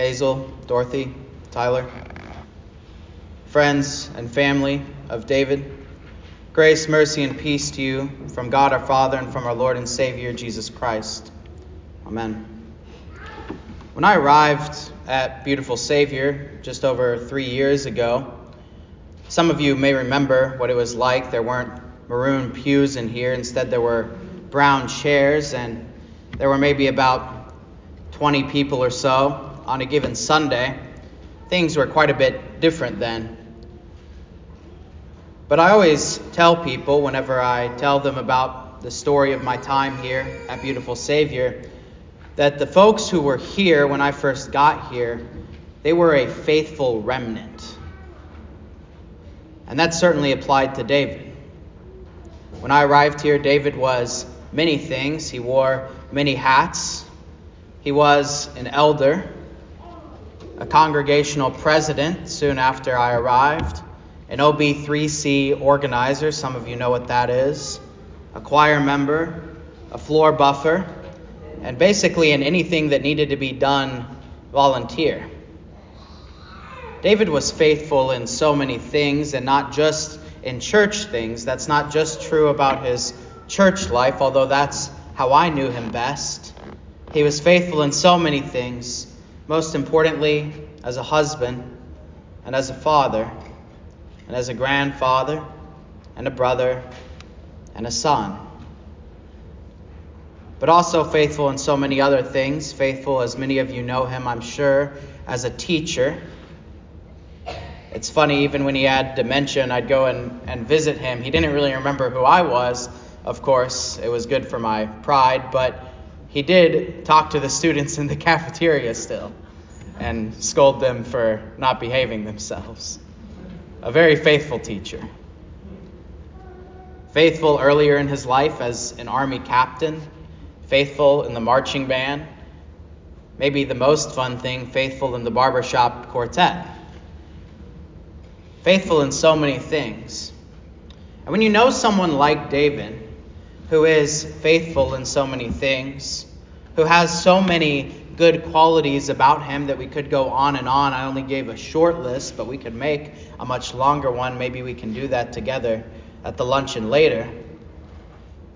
Hazel, Dorothy, Tyler, friends and family of David, grace, mercy, and peace to you from God our Father and from our Lord and Savior Jesus Christ. Amen. When I arrived at Beautiful Savior just over three years ago, some of you may remember what it was like. There weren't maroon pews in here, instead, there were brown chairs, and there were maybe about 20 people or so on a given Sunday. Things were quite a bit different then. But I always tell people, whenever I tell them about the story of my time here at Beautiful Savior, that the folks who were here when I first got here, they were a faithful remnant. And that certainly applied to David. When I arrived here, David was many things. He wore many hats. He was an elder, a congregational president soon after I arrived, an OB3C organizer, some of you know what that is, a choir member, a floor buffer, and basically in anything that needed to be done, volunteer. David was faithful in so many things, and not just in church things. That's not just true about his church life, although that's how I knew him best. He was faithful in so many things, most importantly, as a husband, and as a father, and as a grandfather, and a brother, and a son. But also faithful in so many other things, faithful, as many of you know him, I'm sure, as a teacher it's funny, even when he had dementia I'd go and, and visit him, he didn't really remember who I was. Of course, it was good for my pride, but he did talk to the students in the cafeteria still and scold them for not behaving themselves. A very faithful teacher. Faithful earlier in his life as an army captain, faithful in the marching band, maybe the most fun thing, faithful in the barbershop quartet faithful in so many things. And when you know someone like David, who is faithful in so many things, who has so many good qualities about him that we could go on and on. I only gave a short list, but we could make a much longer one. Maybe we can do that together at the luncheon later.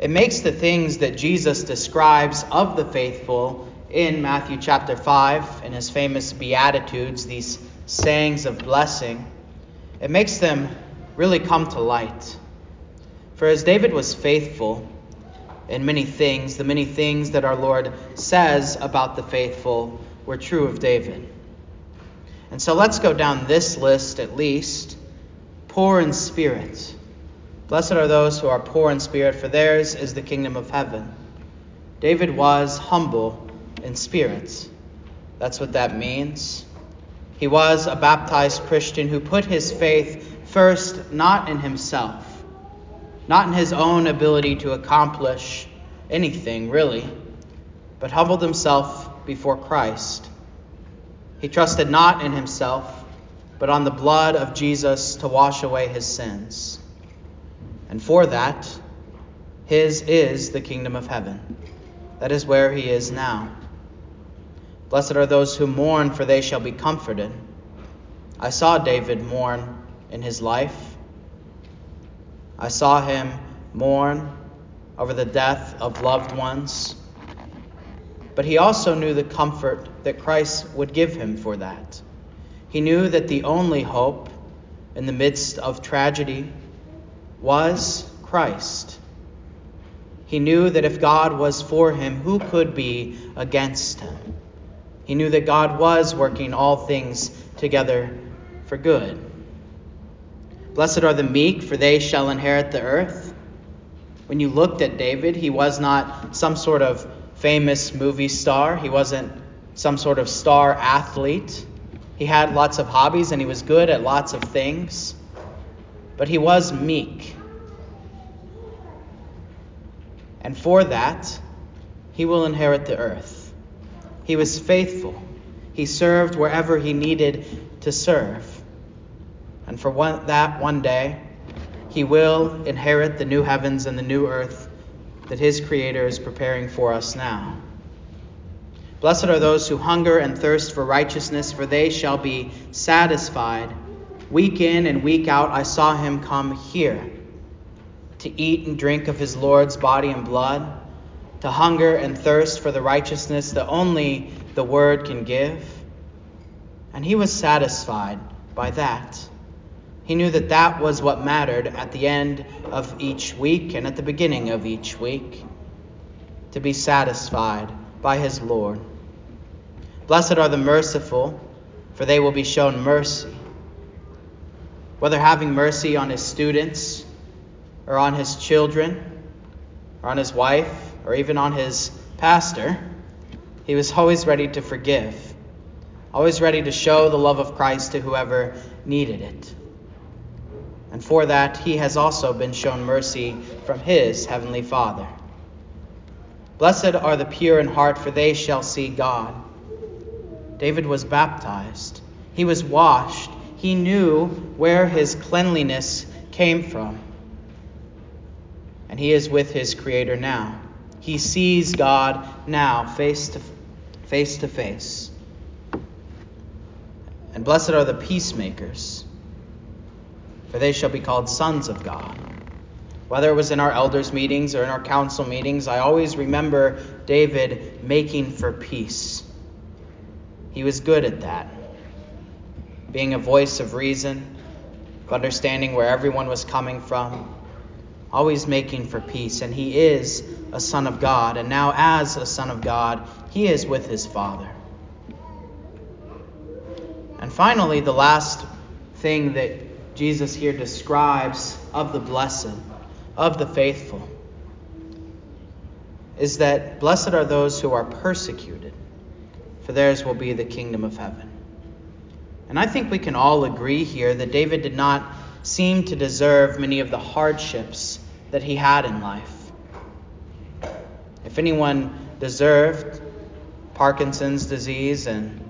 It makes the things that Jesus describes of the faithful in Matthew chapter 5 in his famous Beatitudes, these sayings of blessing, it makes them really come to light. For as David was faithful in many things, the many things that our Lord says about the faithful were true of David. And so let's go down this list at least. Poor in spirit. Blessed are those who are poor in spirit, for theirs is the kingdom of heaven. David was humble in spirit. That's what that means. He was a baptized Christian who put his faith first not in himself, not in his own ability to accomplish anything, really, but humbled himself before Christ. He trusted not in himself, but on the blood of Jesus to wash away his sins. And for that, his is the kingdom of heaven. That is where he is now. Blessed are those who mourn, for they shall be comforted. I saw David mourn in his life. I saw him mourn over the death of loved ones. But he also knew the comfort that Christ would give him for that. He knew that the only hope in the midst of tragedy was Christ. He knew that if God was for him, who could be against him? He knew that God was working all things together for good. Blessed are the meek, for they shall inherit the earth. When you looked at David, he was not some sort of famous movie star, he wasn't some sort of star athlete. He had lots of hobbies and he was good at lots of things, but he was meek. And for that, he will inherit the earth. He was faithful. He served wherever he needed to serve. And for one, that one day, he will inherit the new heavens and the new earth that his Creator is preparing for us now. Blessed are those who hunger and thirst for righteousness, for they shall be satisfied. Week in and week out, I saw him come here to eat and drink of his Lord's body and blood, to hunger and thirst for the righteousness that only the Word can give. And he was satisfied by that. He knew that that was what mattered at the end of each week and at the beginning of each week to be satisfied by his Lord. Blessed are the merciful, for they will be shown mercy. Whether having mercy on his students, or on his children, or on his wife, or even on his pastor, he was always ready to forgive, always ready to show the love of Christ to whoever needed it. And for that, he has also been shown mercy from his heavenly Father. Blessed are the pure in heart, for they shall see God. David was baptized, he was washed, he knew where his cleanliness came from. And he is with his Creator now. He sees God now, face to face. To face. And blessed are the peacemakers, for they shall be called sons of God. Whether it was in our elders' meetings or in our council meetings, I always remember David making for peace. He was good at that. Being a voice of reason, of understanding where everyone was coming from, always making for peace. And he is a son of God. And now, as a son of God, he is with his Father. And finally, the last thing that Jesus here describes of the blessed, of the faithful, is that blessed are those who are persecuted for theirs will be the kingdom of heaven. And I think we can all agree here that David did not seem to deserve many of the hardships that he had in life. If anyone deserved Parkinson's disease and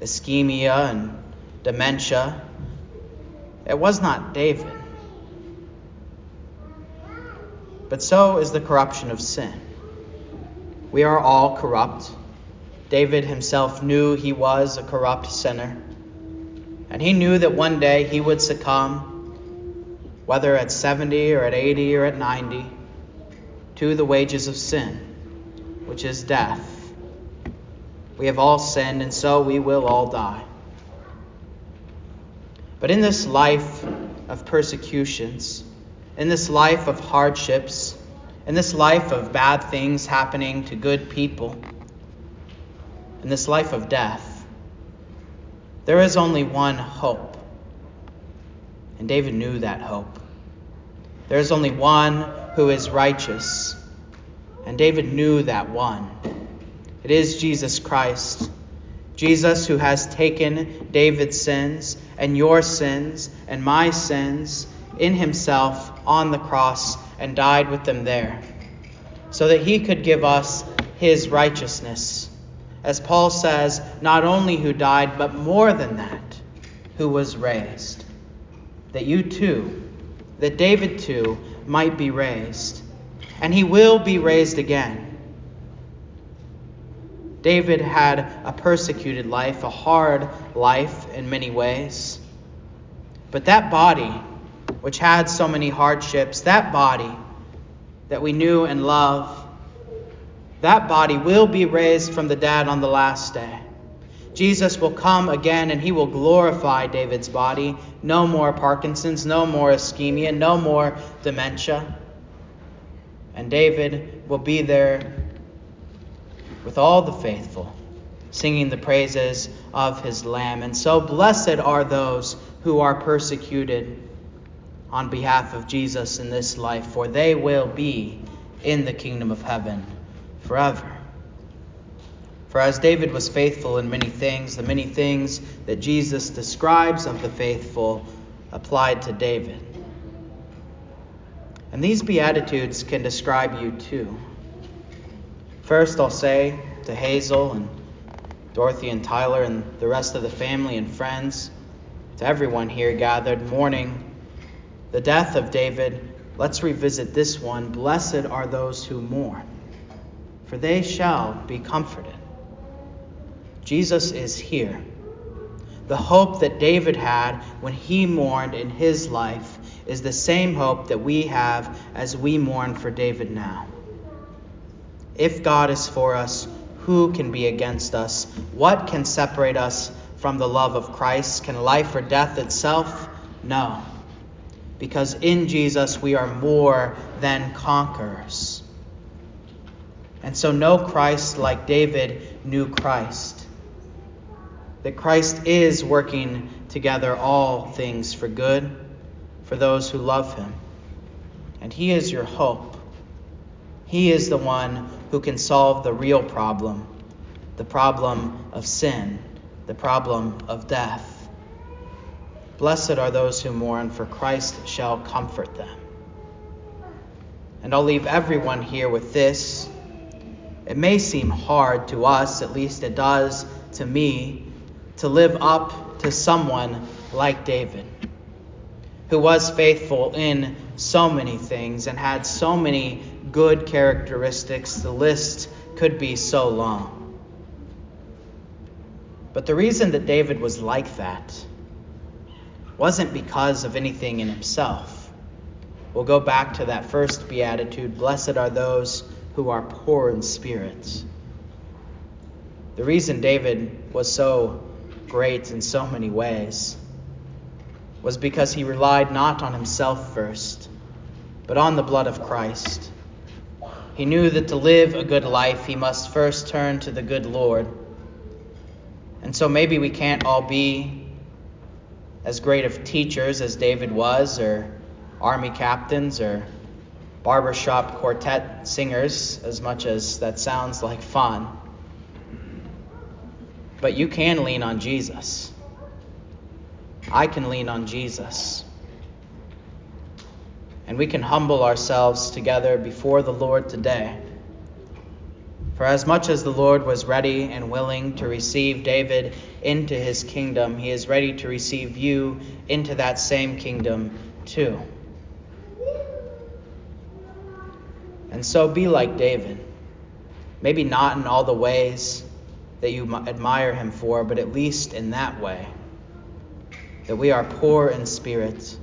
ischemia and dementia, it was not David. But so is the corruption of sin. We are all corrupt David himself knew he was a corrupt sinner, and he knew that one day he would succumb, whether at 70 or at 80 or at 90, to the wages of sin, which is death. We have all sinned, and so we will all die. But in this life of persecutions, in this life of hardships, in this life of bad things happening to good people, in this life of death, there is only one hope. And David knew that hope. There is only one who is righteous. And David knew that one. It is Jesus Christ. Jesus who has taken David's sins and your sins and my sins in himself on the cross and died with them there, so that he could give us his righteousness as Paul says, not only who died, but more than that, who was raised. That you too, that David too, might be raised. And he will be raised again. David had a persecuted life, a hard life in many ways. But that body, which had so many hardships, that body that we knew and loved, that body will be raised from the dead on the last day. Jesus will come again and he will glorify David's body. No more Parkinson's, no more ischemia, no more dementia. And David will be there with all the faithful, singing the praises of his Lamb. And so blessed are those who are persecuted on behalf of Jesus in this life, for they will be in the kingdom of heaven forever. For as David was faithful in many things, the many things that Jesus describes of the faithful applied to David. And these Beatitudes can describe you too. First, I'll say to Hazel and Dorothy and Tyler and the rest of the family and friends, to everyone here gathered, mourning the death of David, let's revisit this one. Blessed are those who mourn for they shall be comforted. Jesus is here. The hope that David had when he mourned in his life is the same hope that we have as we mourn for David now. If God is for us, who can be against us? What can separate us from the love of Christ? Can life or death itself? No. Because in Jesus we are more than conquerors. And so know Christ like David knew Christ. That Christ is working together all things for good for those who love him. And he is your hope. He is the one who can solve the real problem the problem of sin, the problem of death. Blessed are those who mourn, for Christ shall comfort them. And I'll leave everyone here with this. It may seem hard to us, at least it does to me, to live up to someone like David, who was faithful in so many things and had so many good characteristics. The list could be so long. But the reason that David was like that wasn't because of anything in himself. We'll go back to that first beatitude Blessed are those who are poor in spirit. The reason David was so great in so many ways was because he relied not on himself first, but on the blood of Christ. He knew that to live a good life, he must first turn to the good Lord. And so maybe we can't all be as great of teachers as David was, or army captains, or barbershop quartet singers, as much as that sounds like fun. But you can lean on Jesus. I can lean on Jesus. And we can humble ourselves together before the Lord today. For as much as the Lord was ready and willing to receive David into his kingdom, he is ready to receive you into that same kingdom too. And so be like David. Maybe not in all the ways that you admire him for, but at least in that way. That we are poor in spirit,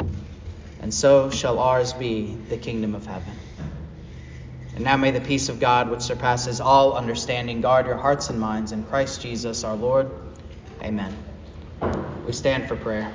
and so shall ours be the kingdom of heaven. And now may the peace of God, which surpasses all understanding, guard your hearts and minds in Christ Jesus our Lord. Amen. We stand for prayer.